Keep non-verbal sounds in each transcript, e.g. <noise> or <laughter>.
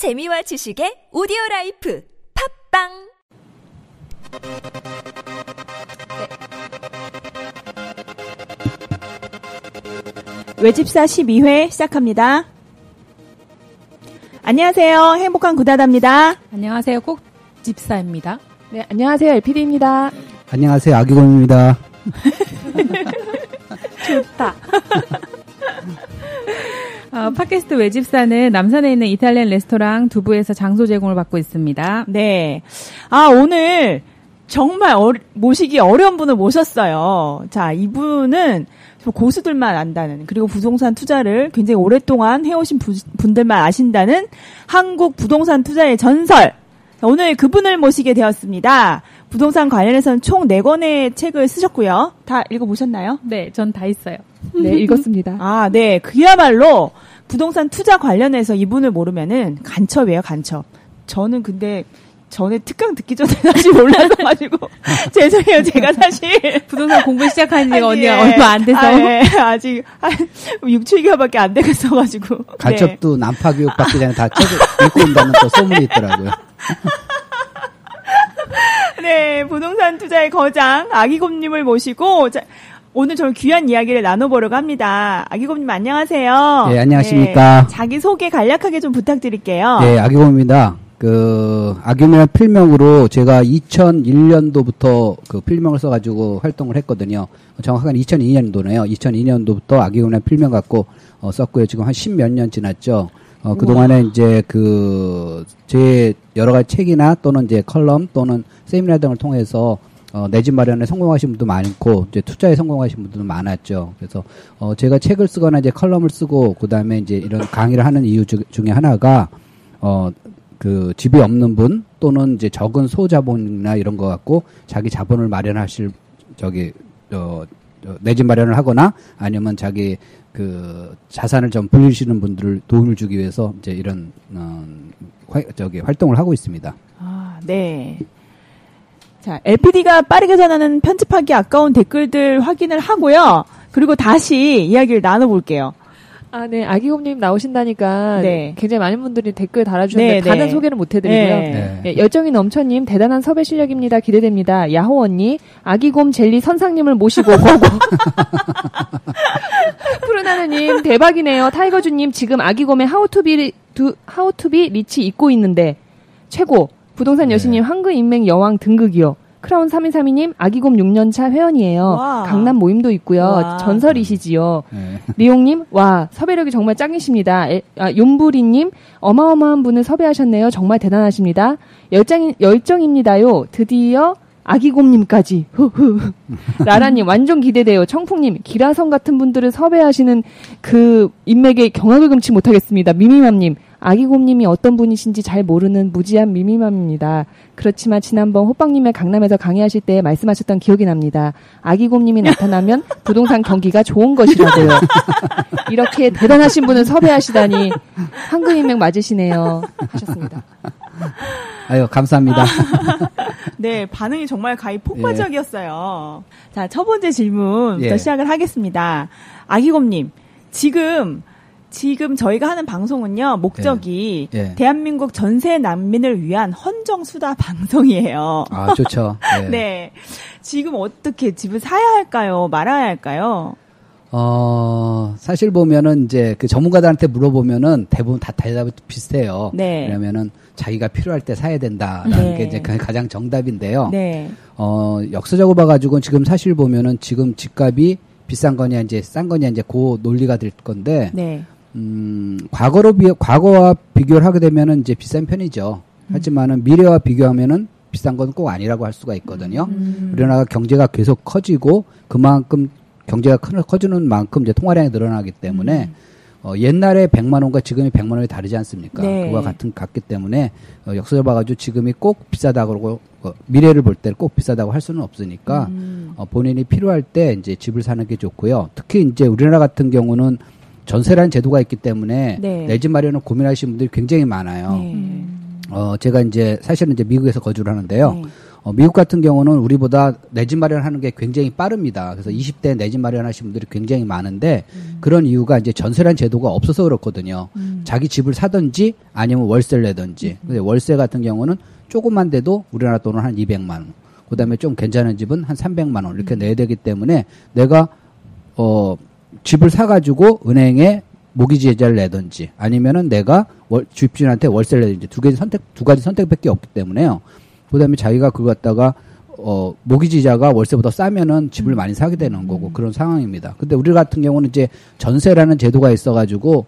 재미와 지식의 오디오 life 팟빵 외집사 12회 시작합니다. 안녕하세요. 행복한 구다다입니다. 안녕하세요. 꼭 집사입니다. 네, 안녕하세요. LPD입니다. 안녕하세요. 아기곰입니다. <laughs> 좋다. <laughs> 어, 팟캐스트 외집사는 남산에 있는 이탈리안 레스토랑 두부에서 장소 제공을 받고 있습니다. 네. 아, 오늘 정말 어, 모시기 어려운 분을 모셨어요. 자, 이분은 고수들만 안다는 그리고 부동산 투자를 굉장히 오랫동안 해오신 부, 분들만 아신다는 한국 부동산 투자의 전설. 자, 오늘 그분을 모시게 되었습니다. 부동산 관련해서는 총 4권의 책을 쓰셨고요. 다 읽어보셨나요? 네, 전 다 있어요. 네, 읽었습니다. <laughs> 아, 네. 그야말로 부동산 투자 관련해서 이분을 모르면은 간첩이에요, 간첩. 저는 근데 전에 특강 듣기 전에 <laughs> 사실 몰라서가지고 <laughs> 죄송해요, 제가 사실 <laughs> 부동산 공부 시작한 지가 언니 예. 얼마 안 돼서. 아, 예. 아직 한 6, 7개월밖에 안 되겠어가지고 네. 간첩도 난파 교육 받기 전에 다 책을 읽고 온다는 또 소문이 있더라고요. 네, 부동산 투자의 거장 아기곰님을 모시고 자, 오늘 저는 귀한 이야기를 나눠보려고 합니다. 아기곰님 안녕하세요. 예, 안녕하십니까. 네, 자기 소개 간략하게 좀 부탁드릴게요. 예, 아기곰입니다. 그, 아기곰이라는 필명으로 제가 2001년도부터 그 필명을 써가지고 활동을 했거든요. 정확하게 2002년도네요. 2002년도부터 아기곰이라는 필명 갖고 어, 썼고요. 지금 한 10몇 년 지났죠. 어, 그동안에 이제 그, 제 여러 가지 책이나 또는 이제 컬럼 또는 세미나 등을 통해서 어, 내 집 마련에 성공하신 분도 많고, 이제 투자에 성공하신 분들도 많았죠. 그래서, 어, 제가 책을 쓰거나 이제 컬럼을 쓰고, 그 다음에 이제 이런 강의를 하는 이유 주- 중에 하나가, 어, 그 집이 없는 분 또는 이제 적은 소자본이나 이런 거 갖고 자기 자본을 마련하실 저기 어, 내 집 마련을 하거나 아니면 자기 그 자산을 좀 불리시는 분들을 도움을 주기 위해서 이제 이런 어, 화- 저기 활동을 하고 있습니다. 아, 네. 자, LPD가 빠르게 전하는 편집하기 아까운 댓글들 확인을 하고요. 그리고 다시 이야기를 나눠볼게요. 아, 네. 아기곰님 나오신다니까 네. 굉장히 많은 분들이 댓글 달아주셨는데 네, 다는 네. 소개를 못 해드리고요. 네. 네, 열정이 넘쳐님 대단한 섭외 실력입니다. 기대됩니다. 야호 언니 아기곰 젤리 선상님을 모시고 보고 <laughs> 푸른하느님 대박이네요. 타이거주님 지금 아기곰의 하우투비 두 하우투비 리치 입고 있는데 최고 부동산 네. 여신님 황금 인맥 여왕 등극이요. 크라운 3232님 아기곰 6년차 회원이에요. 와. 강남 모임도 있고요. 와. 전설이시지요. 네. 리용님, 와, 섭외력이 정말 짱이십니다. 에, 아, 용부리님, 어마어마한 분을 섭외하셨네요. 정말 대단하십니다. 열정, 열정입니다요. 드디어 아기곰님까지. 후후. <laughs> 라라님, 완전 기대돼요. 청풍님, 기라성 같은 분들을 섭외하시는 그 인맥에 경악을 금치 못하겠습니다. 미미맘님, 아기곰님이 어떤 분이신지 잘 모르는 무지한 미미맘입니다. 그렇지만 지난번 호빵님의 강남에서 강의하실 때 말씀하셨던 기억이 납니다. 아기곰님이 나타나면 <laughs> 부동산 경기가 좋은 것이라고요. 이렇게 대단하신 분을 섭외하시다니 황금인맥 맞으시네요. 하셨습니다. 아유 감사합니다. <laughs> 네, 반응이 정말 가히 폭발적이었어요. 자, 첫 번째 질문부터 예. 시작을 하겠습니다. 아기곰님, 지금, 지금 저희가 하는 방송은요, 목적이 예. 예. 대한민국 전세 난민을 위한 헌정 수다 <laughs> 방송이에요. 아 좋죠. 네. <laughs> 네. 지금 어떻게 집을 사야 할까요? 말아야 할까요? 어, 사실 보면은 이제 그 전문가들한테 물어보면은 대부분 다 대답이 비슷해요. 네. 왜냐면은 자기가 필요할 때 사야 된다라는 네. 게 이제 그 가장 정답인데요. 네. 어, 역사적으로 봐가지고 지금 사실 보면은 지금 집값이 비싼 거냐 이제 싼 거냐 이제 그 논리가 될 건데, 네. 음, 과거로 비, 과거와 비교를 하게 되면은 이제 비싼 편이죠. 하지만은 미래와 비교하면은 비싼 건 꼭 아니라고 할 수가 있거든요. 우리나라가 경제가 계속 커지고 그만큼 경제가 크- 커지는 만큼 이제 통화량이 늘어나기 때문에 어, 옛날에 100만 원과 지금이 100만 원이 다르지 않습니까? 네. 그와 같은 같기 때문에 어, 역사를 봐가지고 지금이 꼭 비싸다 그러고 어, 미래를 볼 때 꼭 비싸다고 할 수는 없으니까 음. 어, 본인이 필요할 때 이제 집을 사는 게 좋고요. 특히 이제 우리나라 같은 경우는 전세라는 제도가 있기 때문에 네. 내집 마련을 고민하시는 분들이 굉장히 많아요. 네. 어, 제가 이제 사실은 이제 미국에서 거주를 하는데요. 네. 어, 미국 같은 경우는 우리보다 내 집 마련하는 게 굉장히 빠릅니다. 그래서 20대 내 집 마련하신 분들이 굉장히 많은데 그런 이유가 이제 전세란 제도가 없어서 그렇거든요. 자기 집을 사든지 아니면 월세를 내든지. 근데 월세 같은 경우는 조금만 돼도 우리나라 돈은 한 200만 원. 그다음에 좀 괜찮은 집은 한 300만 원 이렇게 내야 되기 때문에 내가 어 집을 사가지고 은행에 모기지 이자를 내든지 아니면은 내가 월, 집주인한테 월세를 내든지 두 가지 선택 두 가지 선택밖에 없기 때문에요. 그다음에 자기가 그거 갖다가 어 모기지 이자가 월세보다 싸면은 집을 많이 사게 되는 거고 그런 상황입니다. 근데 우리 같은 경우는 이제 전세라는 제도가 있어가지고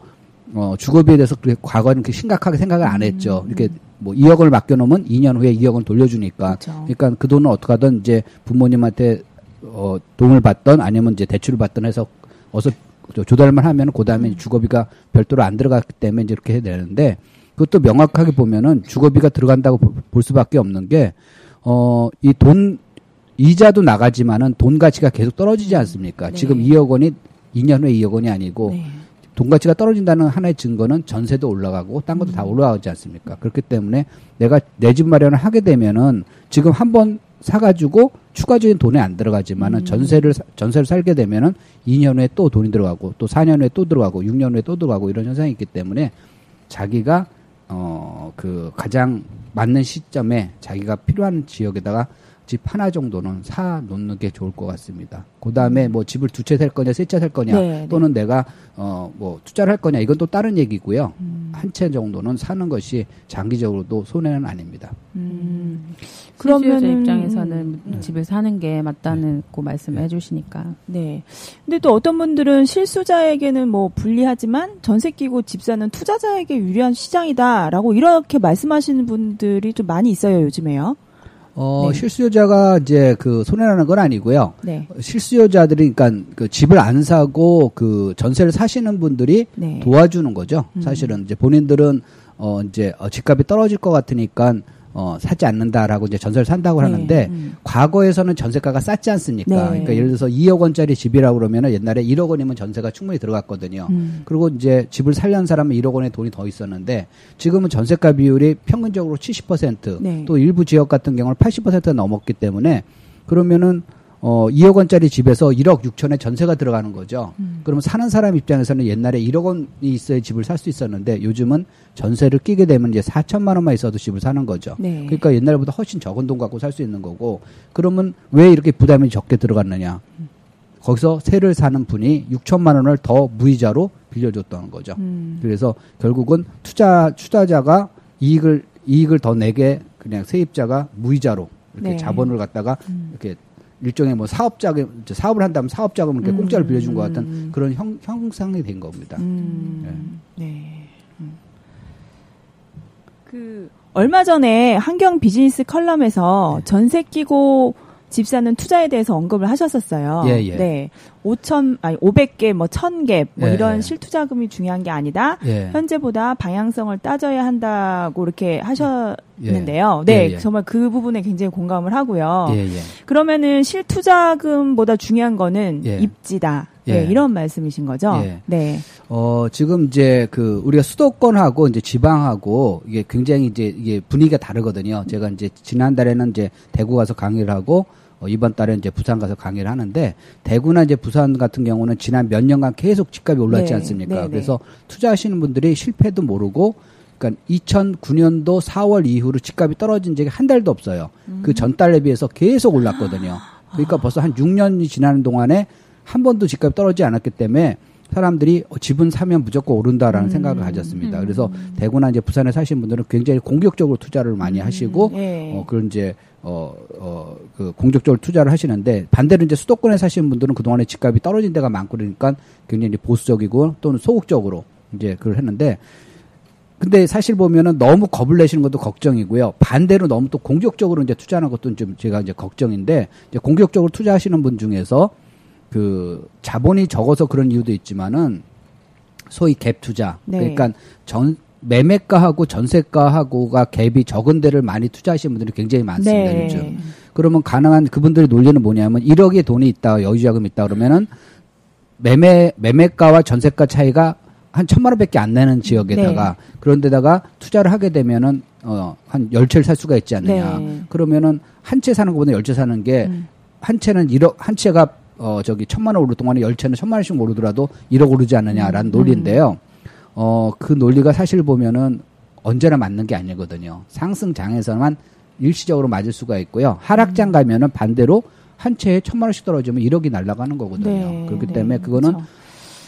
어 주거비에 대해서 그렇게 과거에는 그렇게 심각하게 생각을 안 했죠. 이렇게 뭐 2억 을 맡겨놓으면 2년 후에 2억 을 돌려주니까. 그렇죠. 그러니까 그 돈을 어떻게 하든 이제 부모님한테 어 도움을 받던 아니면 이제 대출을 받던 해서 어서 저 조달만 하면 그 다음에 주거비가 별도로 안 들어갔기 때문에 이제 이렇게 해야 되는데 그것도 명확하게 보면은 주거비가 들어간다고 보- 볼 수밖에 없는 게 어 이 돈 이자도 나가지만은 돈 가치가 계속 떨어지지 않습니까? 네. 지금 2억 원이 2년 후에 2억 원이 아니고 네. 돈 가치가 떨어진다는 하나의 증거는 전세도 올라가고 딴 것도 다 올라가지 않습니까? 그렇기 때문에 내가 내 집 마련을 하게 되면은 지금 한번 사가지고 추가적인 돈이 안 들어가지만은 전세를 사- 전세를 살게 되면은 2년 후에 또 돈이 들어가고 또 4년 후에 또 들어가고 6년 후에 또 들어가고 이런 현상이 있기 때문에 자기가 어 그 가장 맞는 시점에 자기가 필요한 지역에다가 집 하나 정도는 사 놓는 게 좋을 것 같습니다. 그 다음에 뭐 집을 두 채 살 거냐, 세 채 살 거냐, 네, 또는 내가 어 뭐 투자를 할 거냐, 이건 또 다른 얘기고요. 음. 한채 정도는 사는 것이 장기적으로도 손해는 아닙니다. 음. 그러면 그러면은- 입장에서는 네. 집을 사는 게 맞다는 고 말씀해 주시니까 네. 근데 또 어떤 분들은 실수자에게는 뭐 불리하지만 전세 끼고 집 사는 투자자에게 유리한 시장이다라고 이렇게 말씀하시는 분들이 좀 많이 있어요, 요즘에요. 어 네. 실수요자가 이제 그 손해라는 건 아니고요. 네. 실수요자들이 그러니까 그 집을 안 사고 그 전세를 사시는 분들이 네. 도와주는 거죠. 음. 사실은 이제 본인들은 어 이제 어, 집값이 떨어질 것 같으니까 어 사지 않는다라고 이제 전세를 산다고 네. 하는데 음. 과거에서는 전세가가 쌌지 않습니까? 네. 그러니까 예를 들어서 2억 원짜리 집이라고 그러면은 옛날에 1억 원이면 전세가 충분히 들어갔거든요. 음. 그리고 이제 집을 살려는 사람은 1억 원의 돈이 더 있었는데 지금은 전세가 비율이 평균적으로 70%, 네. 또 일부 지역 같은 경우는 80%가 넘었기 때문에 그러면은 어 2억 원짜리 집에서 1억 6천에 전세가 들어가는 거죠. 음. 그러면 사는 사람 입장에서는 옛날에 1억 원이 있어야 집을 살 수 있었는데 요즘은 전세를 끼게 되면 이제 4천만 원만 있어도 집을 사는 거죠. 네. 그러니까 옛날보다 훨씬 적은 돈 갖고 살 수 있는 거고 그러면 왜 이렇게 부담이 적게 들어갔느냐? 거기서 세를 사는 분이 6천만 원을 더 무이자로 빌려줬다는 거죠. 음. 그래서 결국은 투자 투자자가 이익을 이익을 더 내게 그냥 세입자가 무이자로 이렇게 네. 자본을 갖다가 음. 이렇게 일종의 뭐 사업 자금 이제 사업을 한다면 사업 자금을 이렇게 음. 공짜로 빌려준 것 같은 음. 그런 형, 형상이 된 겁니다. 음, 네. 음. 그 얼마 전에 환경 비즈니스 컬럼에서 네. 전세 끼고 집 사는 투자에 대해서 언급을 하셨었어요. 예, 예. 네. 5천 아니 500개 뭐 1000개 뭐 예, 이런 예. 실투 자금이 중요한 게 아니다. 예. 현재보다 방향성을 따져야 한다고 이렇게 하셨는데요. 예, 네, 예. 정말 그 부분에 굉장히 공감을 하고요. 예, 예. 그러면은 실투 자금보다 중요한 거는 예. 입지다. 예. 네, 이런 말씀이신 거죠. 예. 네. 어, 지금 이제 그 우리가 수도권하고 이제 지방하고 이게 굉장히 이제 이게 분위기가 다르거든요. 제가 이제 지난달에는 이제 대구 가서 강의를 하고 어, 이번 달에 이제 부산 가서 강의를 하는데 대구나 이제 부산 같은 경우는 지난 몇 년간 계속 집값이 올랐지 네, 않습니까? 네, 네. 그래서 투자하시는 분들이 실패도 모르고 그러니까 2009년도 4월 이후로 집값이 떨어진 적이 한 달도 없어요. 음. 그 전달에 비해서 계속 올랐거든요. 그러니까 벌써 한 6년이 지나는 동안에 한 번도 집값이 떨어지지 않았기 때문에 사람들이 어, 집은 사면 무조건 오른다라는 음. 생각을 가졌습니다. 그래서 대구나 이제 부산에 사신 분들은 굉장히 공격적으로 투자를 많이 하시고 예. 어, 그런 이제, 어, 어, 그 공격적으로 투자를 하시는데 반대로 이제 수도권에 사시는 분들은 그동안에 집값이 떨어진 데가 많고 그러니까 굉장히 보수적이고 또는 소극적으로 이제 그걸 했는데 근데 사실 보면은 너무 겁을 내시는 것도 걱정이고요. 반대로 너무 또 공격적으로 이제 투자하는 것도 좀 제가 이제 걱정인데 이제 공격적으로 투자하시는 분 중에서 그 자본이 적어서 그런 이유도 있지만은 소위 갭 투자. 네. 그러니까 전 매매가하고 전세가하고가 갭이 적은 데를 많이 투자하시는 분들이 굉장히 많습니다. 네. 요즘. 그러면 가능한 그분들의 논리는 뭐냐면 1억의 돈이 있다, 여유자금이 있다 그러면은 매매 매매가와 전세가 차이가 한 천만 원밖에 안 내는 지역에다가 네. 그런 데다가 투자를 하게 되면은 어, 한 열 채를 살 수가 있지 않느냐. 네. 그러면은 한 채 사는 것보다 열 채 사는 게한 음. 채는 1억, 한 채가 어, 저기 천만 원 오를 동안에 열 채는 천만 원씩 오르더라도 1억 오르지 않느냐라는 음. 논리인데요. 어, 그 논리가 사실 보면은 언제나 맞는 게 아니거든요. 상승장에서만 일시적으로 맞을 수가 있고요. 하락장 음. 가면은 반대로 한 채에 천만 원씩 떨어지면 1억이 날아가는 거거든요. 네, 그렇기 네, 때문에 그거는 그렇죠.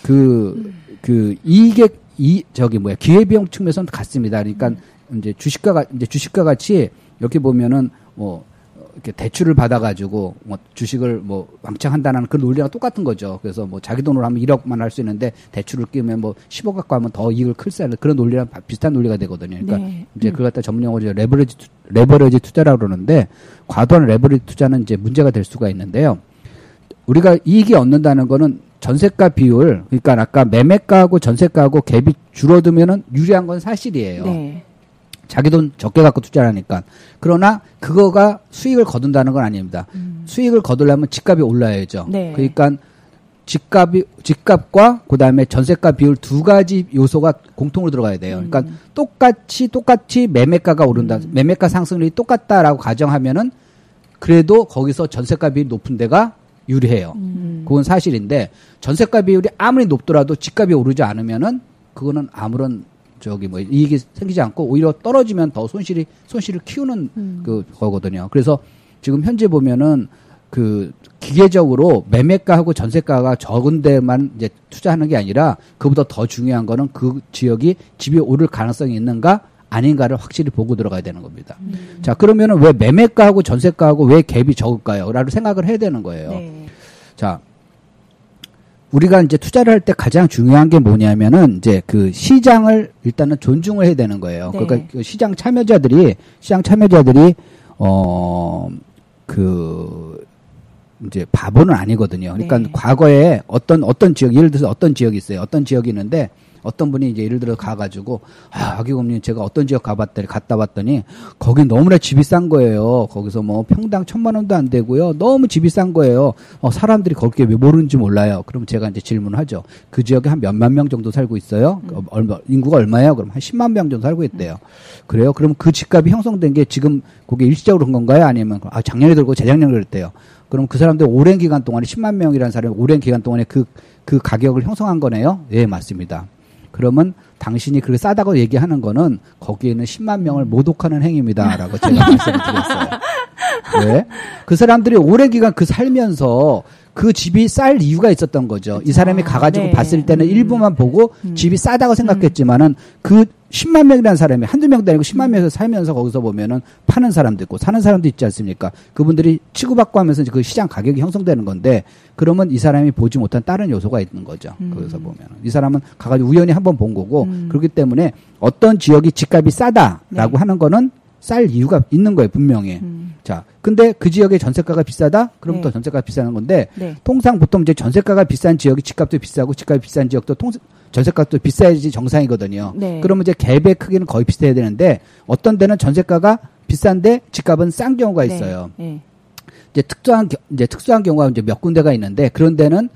그, 그, 이익의, 이, 저기 뭐야, 기회비용 측면에서는 같습니다. 그러니까 음. 이제 주식과, 이제 주식과 같이 이렇게 보면은 뭐, 어, 이렇게 대출을 받아가지고 뭐 주식을 뭐 왕창 한다는 그 논리랑 똑같은 거죠. 그래서 뭐 자기 돈으로 하면 1억만 할 수 있는데 대출을 끼면 뭐 10억 갖고 하면 더 이익을 클수 있는 그런 논리랑 바- 비슷한 논리가 되거든요. 그러니까 네. 이제 그걸 갖다 전문 용어로 레버리지, 투- 레버리지 투자라고 그러는데 과도한 레버리지 투자는 이제 문제가 될 수가 있는데요. 우리가 이익이 얻는다는 거는 전세가 비율, 그러니까 아까 매매가하고 전세가하고 갭이 줄어들면은 유리한 건 사실이에요. 네. 자기 돈 적게 갖고 투자하니까. 그러나 그거가 수익을 거둔다는 건 아닙니다. 수익을 거두려면 집값이 올라야죠. 음. 네. 그러니까 집값이 집값과 그다음에 전세가 비율 두 가지 요소가 공통으로 들어가야 돼요. 음. 그러니까 똑같이 똑같이 매매가가 오른다. 매매가 상승률이 똑같다라고 가정하면은 그래도 거기서 전세가 비율이 높은 데가 유리해요. 음. 그건 사실인데 전세가 비율이 아무리 높더라도 집값이 오르지 않으면은 그거는 아무런 저기 뭐 이익이 생기지 않고 오히려 떨어지면 더 손실이 손실을 키우는 음. 그 거거든요. 그래서 지금 현재 보면은 그 기계적으로 매매가하고 전세가가 적은 데만 이제 투자하는 게 아니라 그보다 더 중요한 거는 그 지역이 집이 오를 가능성이 있는가 아닌가를 확실히 보고 들어가야 되는 겁니다. 음. 자, 그러면은 왜 매매가하고 전세가하고 왜 갭이 적을까요? 라고 생각을 해야 되는 거예요. 네. 자, 우리가 이제 투자를 할 때 가장 중요한 게 뭐냐면은 이제 그 시장을 일단은 존중을 해야 되는 거예요. 네. 그러니까 그 시장 참여자들이 시장 참여자들이 어 그 이제 바보는 아니거든요. 그러니까 네. 과거에 어떤 어떤 지역 예를 들어서 어떤 지역이 있어요. 어떤 지역이 있는데 어떤 분이 이제 예를 들어 가가지고 아 아기곰님 제가 어떤 지역 가봤더니 갔다 봤더니 거기 너무나 집이 싼 거예요. 거기서 뭐 평당 천만 원도 안 되고요. 너무 집이 싼 거예요. 어, 사람들이 거기에 왜 모르는지 몰라요. 그럼 제가 이제 질문하죠. 그 지역에 한 몇만 명 정도 살고 있어요. 어, 얼마 인구가 얼마예요? 그럼 한 10만 명 정도 살고 있대요. 그래요? 그럼 그 집값이 형성된 게 지금 그게 일시적으로 그런 건가요? 아니면 아 작년에 들고 재작년에 그랬대요. 그럼 그 사람들 오랜 기간 동안에 10만 명이라는 사람이 오랜 기간 동안에 그, 그 가격을 형성한 거네요? 예, 맞습니다. 그러면 당신이 그렇게 싸다고 얘기하는 거는 거기에는 10만 명을 모독하는 행위입니다. 라고 제가 <laughs> 말씀을 드렸어요. 왜? 그 사람들이 오랜 기간 그 살면서 그 집이 쌀 이유가 있었던 거죠. 이 사람이 가가지고 네. 봤을 때는 음. 일부만 보고 집이 싸다고 생각했지만은 그 10만 명이라는 사람이 한두 명도 아니고 10만 명에서 살면서 거기서 보면은 파는 사람도 있고 사는 사람도 있지 않습니까? 그분들이 치고받고 하면서 그 시장 가격이 형성되는 건데 그러면 이 사람이 보지 못한 다른 요소가 있는 거죠. 거기서 보면. 이 사람은 가가지고 우연히 한번 본 거고 그렇기 때문에 어떤 지역이 집값이 싸다라고 네. 하는 거는 쌀 이유가 있는 거예요, 분명히. 음. 자, 근데 그 지역의 전세가가 비싸다? 그럼 네. 또 전세가가 비싸는 건데 네. 통상 보통 이제 전세가가 비싼 지역이 집값도 비싸고 집값이 비싼 지역도 통 전세값도 비싸야지 정상이거든요. 네. 그러면 이제 갭의 크기는 거의 비슷해야 되는데 어떤 데는 전세가가 비싼데 집값은 싼 경우가 있어요. 네. 이제 특수한 겨- 이제 특수한 경우가 이제 몇 군데가 있는데 그런 데는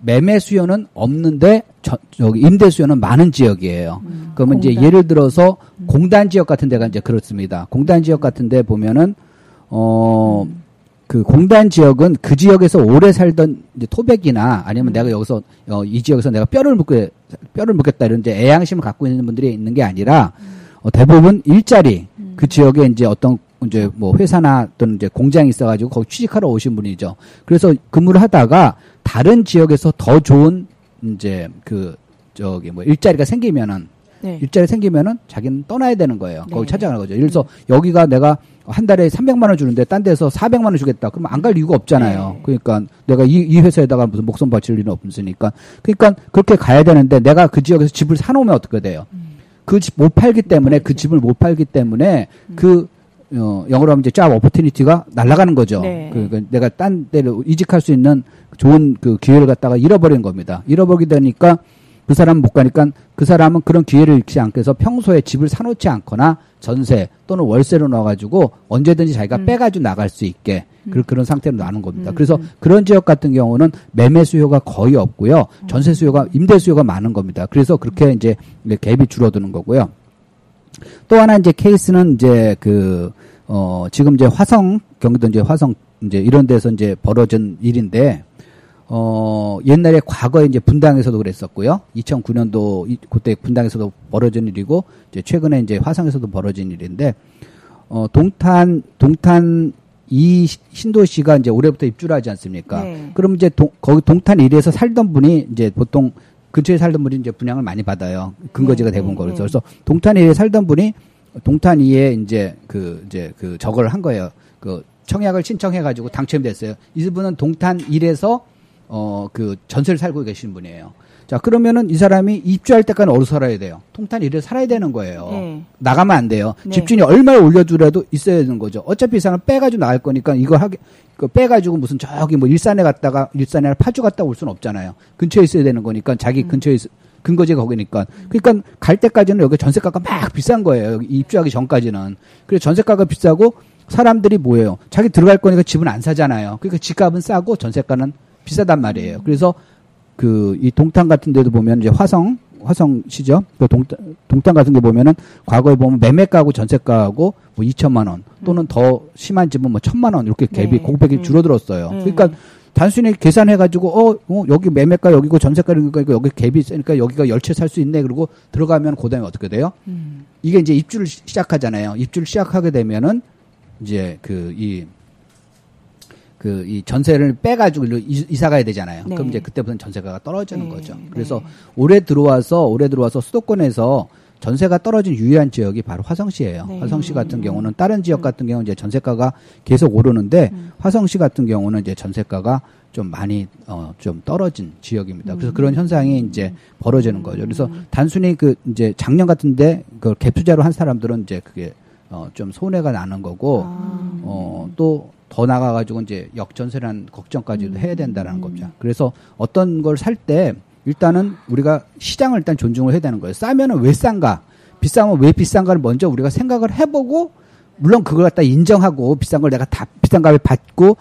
매매 수요는 없는데 저, 저기 임대 수요는 많은 지역이에요. 그러면 이제 공단. 예를 들어서 공단 지역 같은 데가 이제 그렇습니다. 공단 지역 같은 데 보면은 어 그 공단 지역은 그 지역에서 오래 살던 이제 토백이나 아니면 내가 여기서 어, 이 지역에서 내가 뼈를 묻게 뼈를 묻겠다 이런 이제 애양심을 갖고 있는 분들이 있는 게 아니라 어, 대부분 일자리 그 지역에 이제 어떤 이제 뭐 회사나 또는 이제 공장이 있어가지고 거기 취직하러 오신 분이죠. 그래서 근무를 하다가 다른 지역에서 더 좋은 이제 그 저기 뭐 일자리가 생기면은 네. 일자리 생기면은 자기는 떠나야 되는 거예요. 거기 네. 찾아가는 거죠. 예를 들어서 여기가 내가 한 달에 300만 원 주는데 딴 데서 400만 원 주겠다. 그러면 안갈 이유가 없잖아요. 네. 그러니까 내가 이, 이 회사에다가 무슨 목숨 바칠 일은 없으니까. 그러니까 그렇게 가야 되는데 내가 그 지역에서 집을 사놓으면 어떻게 돼요? 그집 못 팔기 때문에 그 집을 못 팔기 때문에 그 어, 영어로 하면 이제 잡 오퍼튜니티가 날아가는 거죠. 네. 그, 그 내가 딴 데로 이직할 수 있는 좋은 그 기회를 갖다가 잃어버린 겁니다. 잃어버리게 되니까 그 사람은 못 가니까 그 사람은 그런 기회를 잃지 않기 위해서 평소에 집을 사놓지 않거나 전세 또는 월세로 넣어가지고 언제든지 자기가 빼가지고 나갈 수 있게 그, 그런 상태로 나는 겁니다. 그래서 그런 지역 같은 경우는 매매 수요가 거의 없고요. 전세 수요가 임대 수요가 많은 겁니다. 그래서 그렇게 이제 갭이 줄어드는 거고요. 또 하나 이제 케이스는 이제 그, 어, 지금 이제 화성, 경기도 이제 화성, 이제 이런 데서 이제 벌어진 일인데, 어, 옛날에 과거에 이제 분당에서도 그랬었고요. 2009년도 이- 그때 분당에서도 벌어진 일이고, 이제 최근에 이제 화성에서도 벌어진 일인데, 어, 동탄, 동탄 이 시- 신도시가 이제 올해부터 입주를 하지 않습니까? 네. 그럼 이제 동, 거기 동탄 일에서 살던 분이 이제 보통 근처에 살던 분이 이제 분양을 많이 받아요. 근거지가 네, 대부분 네, 거기서. 네. 그래서 동탄 일에 살던 분이 동탄 이에 이제 그 이제 그 저걸 한 거예요. 그 청약을 신청해 가지고 당첨됐어요. 이분은 동탄 일에서 어 그 전세를 살고 계신 분이에요. 자 그러면은 이 사람이 입주할 때까지 어디 살아야 돼요? 동탄 일에 살아야 되는 거예요. 네. 나가면 안 돼요. 네. 집주인이 얼마를 올려주라도 있어야 되는 거죠. 어차피 이 사람 빼가지고 나갈 거니까 이거 하게 그 빼가지고 무슨 저기 뭐 일산에 갔다가 일산에 파주 갔다 올 수는 없잖아요. 근처에 있어야 되는 거니까 자기 음. 근처에 있, 근거지가 거기니까. 그러니까 갈 때까지는 여기 전세가가 막 비싼 거예요. 여기 입주하기 전까지는. 그래서 전세가가 비싸고 사람들이 뭐예요? 자기 들어갈 거니까 집은 안 사잖아요. 그러니까 집값은 싸고 전세가는 비싸단 말이에요. 그래서 그 이 동탄 같은 데도 보면 이제 화성 화성시죠. 그 동탄 동탄 같은 데 보면은 과거에 보면 매매가하고 전세가하고 뭐 2천만 원 또는 더 심한 집은 뭐 천만 원 이렇게 갭이 네. 공백이 네. 줄어들었어요. 네. 그러니까 단순히 계산해 가지고 어, 어, 여기 매매가 여기고 전세가니까 여기 갭이 있으니까 여기가 열 채 살 수 있네. 그리고 들어가면 그다음에 어떻게 돼요? 이게 이제 입주를 시- 시작하잖아요. 입주를 시작하게 되면은 이제 그 이 그 이 전세를 빼가지고 일로 이- 이사 가야 되잖아요. 네. 그럼 이제 그때부터는 전세가가 떨어지는 네, 거죠. 네. 그래서 올해 들어와서 올해 들어와서 수도권에서 전세가 떨어진 유일한 지역이 바로 화성시예요. 네. 화성시 같은 경우는 다른 지역 같은 경우는 이제 전세가가 계속 오르는데 음. 화성시 같은 경우는 이제 전세가가 좀 많이 어 좀 떨어진 지역입니다. 음. 그래서 그런 현상이 이제 벌어지는 거죠. 그래서 단순히 그 이제 작년 같은데 그 갭투자로 한 사람들은 이제 그게 어 좀 손해가 나는 거고 아. 어, 또 더 나가가지고 이제 역전세라는 걱정까지도 해야 된다는 거죠. 그래서 어떤 걸 살 때 일단은 우리가 시장을 일단 존중을 해야 되는 거예요. 싸면은 왜 싼가? 비싸면 왜 비싼가를 먼저 우리가 생각을 해보고 물론 그걸 갖다 인정하고 비싼 걸 내가 다 비싼 값에 받고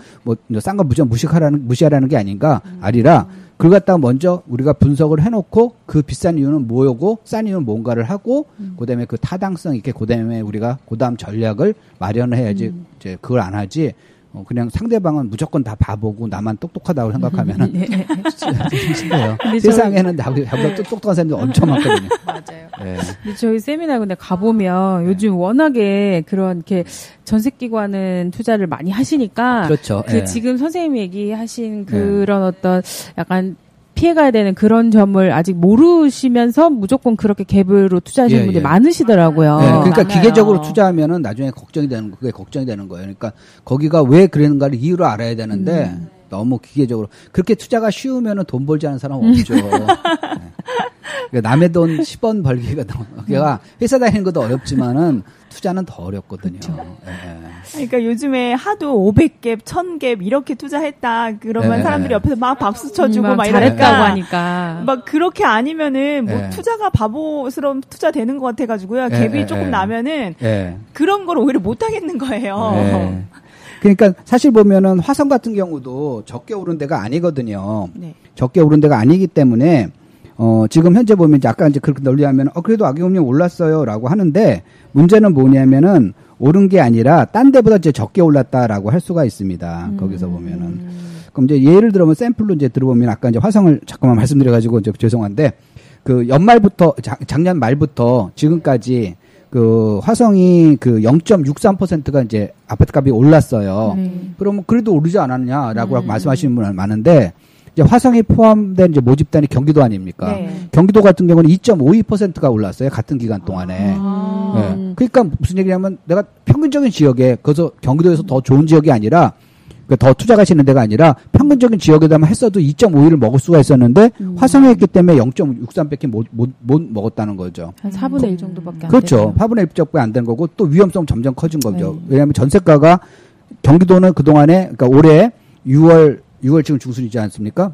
뭐싼 거 무조건 무식하라는 무시하라는 게 아닌가 아니라 그걸 갖다가 먼저 우리가 분석을 해놓고 그 비싼 이유는 뭐고 싼 이유는 뭔가를 하고 그다음에 그 타당성 있게 그다음에 우리가 그다음 전략을 마련을 해야지 이제 그걸 안 하지 어, 그냥 상대방은 무조건 다 바보고 나만 똑똑하다고 생각하면은 <laughs> <laughs> 힘들어요. 근데 저- 세상에는 나보다 나보다 똑똑한 사람들 엄청 많거든요. <laughs> 맞아요. 예. 근데 저희 세미나 근데 가보면 요즘 워낙에 그런 이렇게 전세기관은 투자를 많이 하시니까 그렇죠. 그 예. 지금 선생님이 얘기하신 그런 어떤 약간 피해가야 되는 그런 점을 아직 모르시면서 무조건 그렇게 갭으로 투자하시는 예, 분들이 예. 많으시더라고요. 네, 그러니까 많아요. 기계적으로 투자하면은 나중에 걱정이 되는 거, 그게 걱정이 되는 거예요. 그러니까 거기가 왜 그랬는가를 이유를 알아야 되는데 음. 너무 기계적으로 그렇게 투자가 쉬우면은 돈 벌지 않은 사람 은 없죠. 네. 그러니까 남의 돈 10원 벌기가 너무, 걔가 회사 다니는 것도 어렵지만은 투자는 더 어렵거든요. 예. 그러니까 요즘에 하도 500갭, 1000갭 이렇게 투자했다. 그러면 네. 사람들이 옆에서 막 박수 쳐주고 음, 막 잘했다고 이러니까 하니까. 막 그렇게 아니면은 뭐 네. 투자가 바보스러운 투자 되는 것 같아가지고요. 네, 갭이 네, 조금 네. 나면은 예. 그런 걸 오히려 못 하겠는 거예요. 네. 그러니까 사실 보면은 화성 같은 경우도 적게 오른 데가 아니거든요. 네. 적게 오른 데가 아니기 때문에 어 지금 현재 보면 이제 아까 이제 그렇게 널리하면 어 그래도 악영업용 올랐어요 라고 하는데 문제는 뭐냐면은 오른 게 아니라 딴 데보다 이제 적게 올랐다라고 할 수가 있습니다. 거기서 보면은 그럼 이제 예를 들어면 샘플로 이제 들어보면 아까 이제 화성을 잠깐만 말씀드려가지고 이제 죄송한데 그 연말부터 작, 작년 말부터 지금까지 그 화성이 그 0.63%가 이제 아파트 값이 올랐어요. 그러면 그래도 오르지 않았냐라고 말씀하시는 분은 많은데 이제 화성이 포함된 이제 모집단이 경기도 아닙니까? 네. 경기도 같은 경우는 2.52%가 올랐어요. 같은 기간 동안에. 아. 예. 그러니까 무슨 얘기냐면 내가 평균적인 지역에 거기서 경기도에서 더 좋은 지역이 아니라 그더 투자가 시는 데가 아니라 평균적인 지역에다만 했어도 2.5위를 먹을 수가 있었는데 화성에 있기 때문에 0.63밖에 못, 못, 못 먹었다는 거죠. 한 4분의 1 정도밖에 안 그렇죠. 되네요. 8분의 1적밖에 안 되는 거고 또 위험성 점점 커진 거죠. 네. 왜냐하면 전세가가 경기도는 그동안에 그러니까 올해 6월 6월 지금 중순이지 않습니까?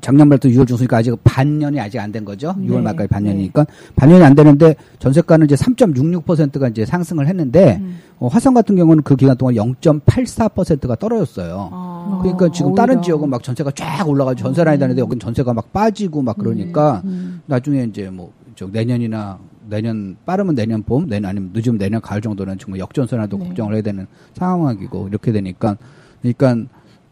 작년 말부터 6월 중순이니까 아직 반년이 아직 안 된 거죠. 6월 네. 말까지 반년이니까 반년이 안 되는데 전세가는 이제 3.66%가 이제 상승을 했는데 음. 어, 화성 같은 경우는 그 기간 동안 0.84%가 떨어졌어요. 아. 그러니까 지금 다른 오히려. 지역은 막 전세가 쫙 올라가지고 전세 라인 다는데 여기는 전세가 막 빠지고 막 그러니까 나중에 이제 뭐 저 내년이나 내년 빠르면 내년 봄, 내년 아니면 늦으면 내년 가을 정도는 정말 역전선화도 네. 걱정을 해야 되는 상황이고 이렇게 되니까 그러니까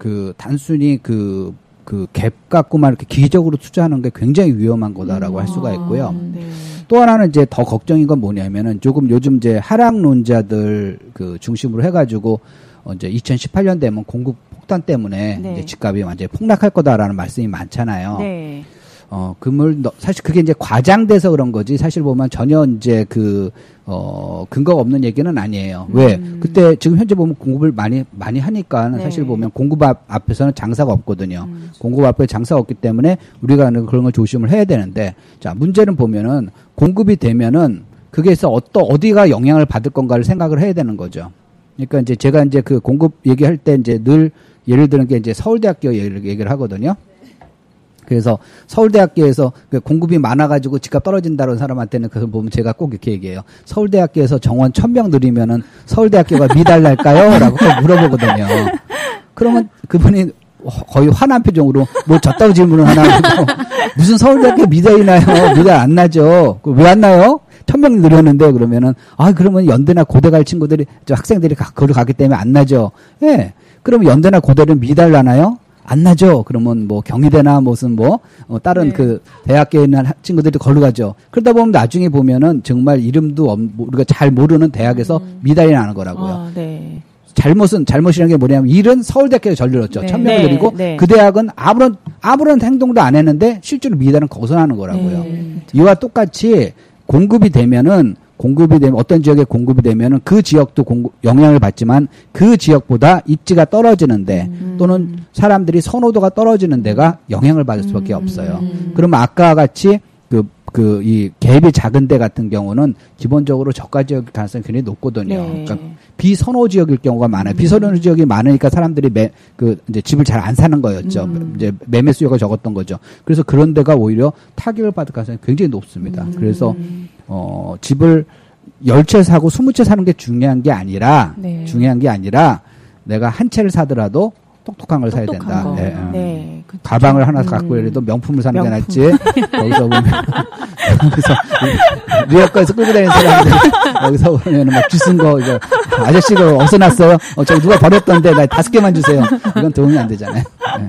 그 단순히 그 그 갭 갖고만 이렇게 기적으로 투자하는 게 굉장히 위험한 거다라고 할 수가 있고요. 네. 또 하나는 이제 더 걱정인 건 뭐냐면은 조금 요즘 이제 하락론자들 그 중심으로 해가지고 어 이제 2018년 되면 공급 폭탄 때문에 네. 이제 집값이 완전히 폭락할 거다라는 말씀이 많잖아요. 네. 어, 금을, 넣- 사실 그게 이제 과장돼서 그런 거지, 사실 보면 전혀 이제 그, 어, 근거가 없는 얘기는 아니에요. 왜? 그때 지금 현재 보면 공급을 많이, 많이 하니까 네. 사실 보면 공급 앞, 앞에서는 장사가 없거든요. 공급 앞에 장사가 없기 때문에 우리가 그런 걸 조심을 해야 되는데, 자, 문제는 보면은 공급이 되면은 그게서 어떠, 어디가 영향을 받을 건가를 생각을 해야 되는 거죠. 그러니까 이제 제가 이제 그 공급 얘기할 때 이제 늘 예를 드는 게 이제 서울대학교 얘기를 하거든요. 그래서 서울대학교에서 그 공급이 많아가지고 집값 떨어진다는 사람한테는 그걸 보면 제가 꼭 이렇게 얘기해요. 서울대학교에서 정원 천 명 들이면은 서울대학교가 미달날까요? <laughs> 라고 꼭 물어보거든요. 그러면 그분이 거의 화난 표정으로 뭐 졌다고 질문을 하나 하고 <laughs> 무슨 서울대학교 미달이 나요? 미달 안 나죠. 왜 안 나요? 천명 늘었는데 그러면은 아 그러면 연대나 고대 갈 친구들이 저 학생들이 가, 거기 가기 때문에 안 나죠. 예. 그러면 연대나 고대는 미달 나나요? 안 나죠. 그러면 뭐 경희대나 무슨 뭐 어, 다른 네. 그 대학교에 있는 학- 친구들이 걸로 가죠. 그러다 보면 나중에 보면은 정말 이름도 없, 뭐 우리가 잘 모르는 대학에서 미달이 나는 거라고요. 아, 네. 잘못은 잘못이라는 게 뭐냐면 일은 서울대학교에 전리렀죠. 네. 천명을 네, 들이고 네. 그 대학은 아무런 아무런 행동도 안 했는데 실제로 미달은 나는 거라고요. 네. 이와 똑같이 공급이 되면은 공급이 되면 어떤 지역에 공급이 되면은 그 지역도 공급 영향을 받지만 그 지역보다 입지가 떨어지는데 음. 또는 사람들이 선호도가 떨어지는 데가 영향을 받을 수밖에 없어요. 음. 그러면 아까 같이 그 그 이 갭이 작은 데 같은 경우는 기본적으로 저가 지역 가능성이 굉장히 높거든요. 네. 그러니까 비선호 지역일 경우가 많아요. 비선호 지역이 많으니까 사람들이 매, 그, 이제 집을 잘 안 사는 거였죠. 음. 이제 매매 수요가 적었던 거죠. 그래서 그런 데가 오히려 타격을 받을 가능성이 굉장히 높습니다. 음. 그래서, 어, 집을 열 채 사고 스무 채 사는 게 중요한 게 아니라, 네. 중요한 게 아니라 내가 한 채를 사더라도 똑똑한 걸 사야 똑똑한 된다. 거. 네, 음. 네. 그쵸. 가방을 하나 갖고 이래도 명품을 사는 게 명품. 낫지. 거기서 보면 거기서 리어커에서 끌고 다니는 사람들 여기서 보면 막 주순 거 이거 아저씨가 어디서 났어요? 어, 저 누가 버렸던데 나 다섯 개만 주세요. 이건 도움이 안 되잖아요. 네.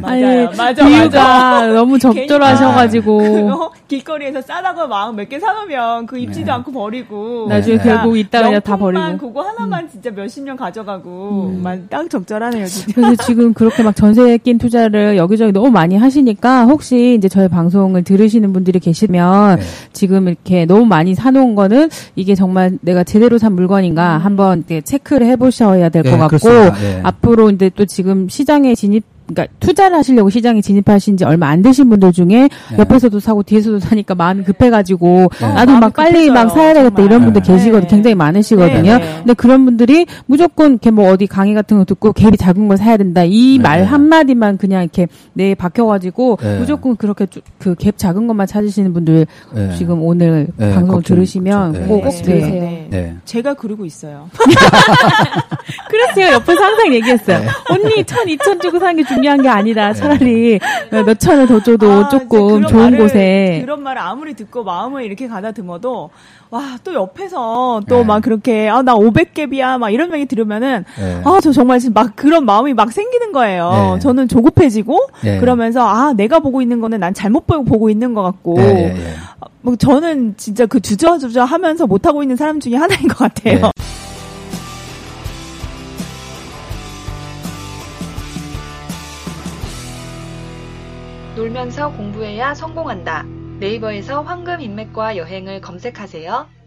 맞아요. 맞아, 비유가 맞아. 너무 적절하셔가지고 그거 <laughs> 길거리에서 싸다고 마음 몇 개 사놓으면 그 입지도 네. 않고 버리고 나중에 네. 결국 이따가 그냥 다 버리고. 그거 하나만 진짜 몇십 년 가져가고 만딱 적절하네요 진짜. <laughs> 그래서 지금 그렇게 막 전세에 낀 투자를 여기저기 너무 많이 하시니까 혹시 이제 저희 방송을 들으시는 분들이 계시면 네. 지금 이렇게 너무 많이 사놓은 거는 이게 정말 내가 제대로 산 물건인가 한번 이렇게 체크를 해보셔야 될것 네, 같고. 예. 앞으로 이제 또 지금 시장에 진입 그러니까 투자를 하시려고 시장에 진입하신 지 얼마 안 되신 분들 중에 네. 옆에서도 사고 뒤에서도 사니까 마음이 급해가지고 네. 나도 막 빨리 막 사야 되겠다 정말. 이런 분들 네. 계시거든요. 네. 굉장히 많으시거든요. 네, 네. 근데 그런 분들이 무조건 이렇게 뭐 어디 강의 같은 거 듣고 갭이 작은 걸 사야 된다. 이 네. 말 한마디만 그냥 이렇게 뇌에 박혀가지고 네. 무조건 그렇게 그 갭 작은 것만 찾으시는 분들 네. 지금 오늘 네, 방송을 걱정, 들으시면 그렇죠. 꼭 네. 꼭 들으세요. 네. 네. 제가 그러고 있어요. <laughs> 그래서 제가 옆에서 항상 얘기했어요. 언니 천, 이천 주고 사는 게 중요한 게 아니다. 차라리 몇 천을 더 줘도 아, 조금 그런 좋은 말을- 곳에 그런 말을 아무리 듣고 마음을 이렇게 가다듬어도 와 또 옆에서 또 네. 막 그렇게 아 나 500갭이야 막 이런 얘기 들으면은 네. 아 저 정말 지금 막 그런 마음이 막 생기는 거예요. 네. 저는 조급해지고 네. 그러면서 아 내가 보고 있는 거는 난 잘못 보고 보고 있는 것 같고 예, 예, 예. 뭐 저는 진짜 그 주저주저 하면서 못 하고 있는 사람 중에 하나인 것 같아요. 놀면서 공부해야 성공한다. 네이버에서 황금 인맥과 여행을 검색하세요.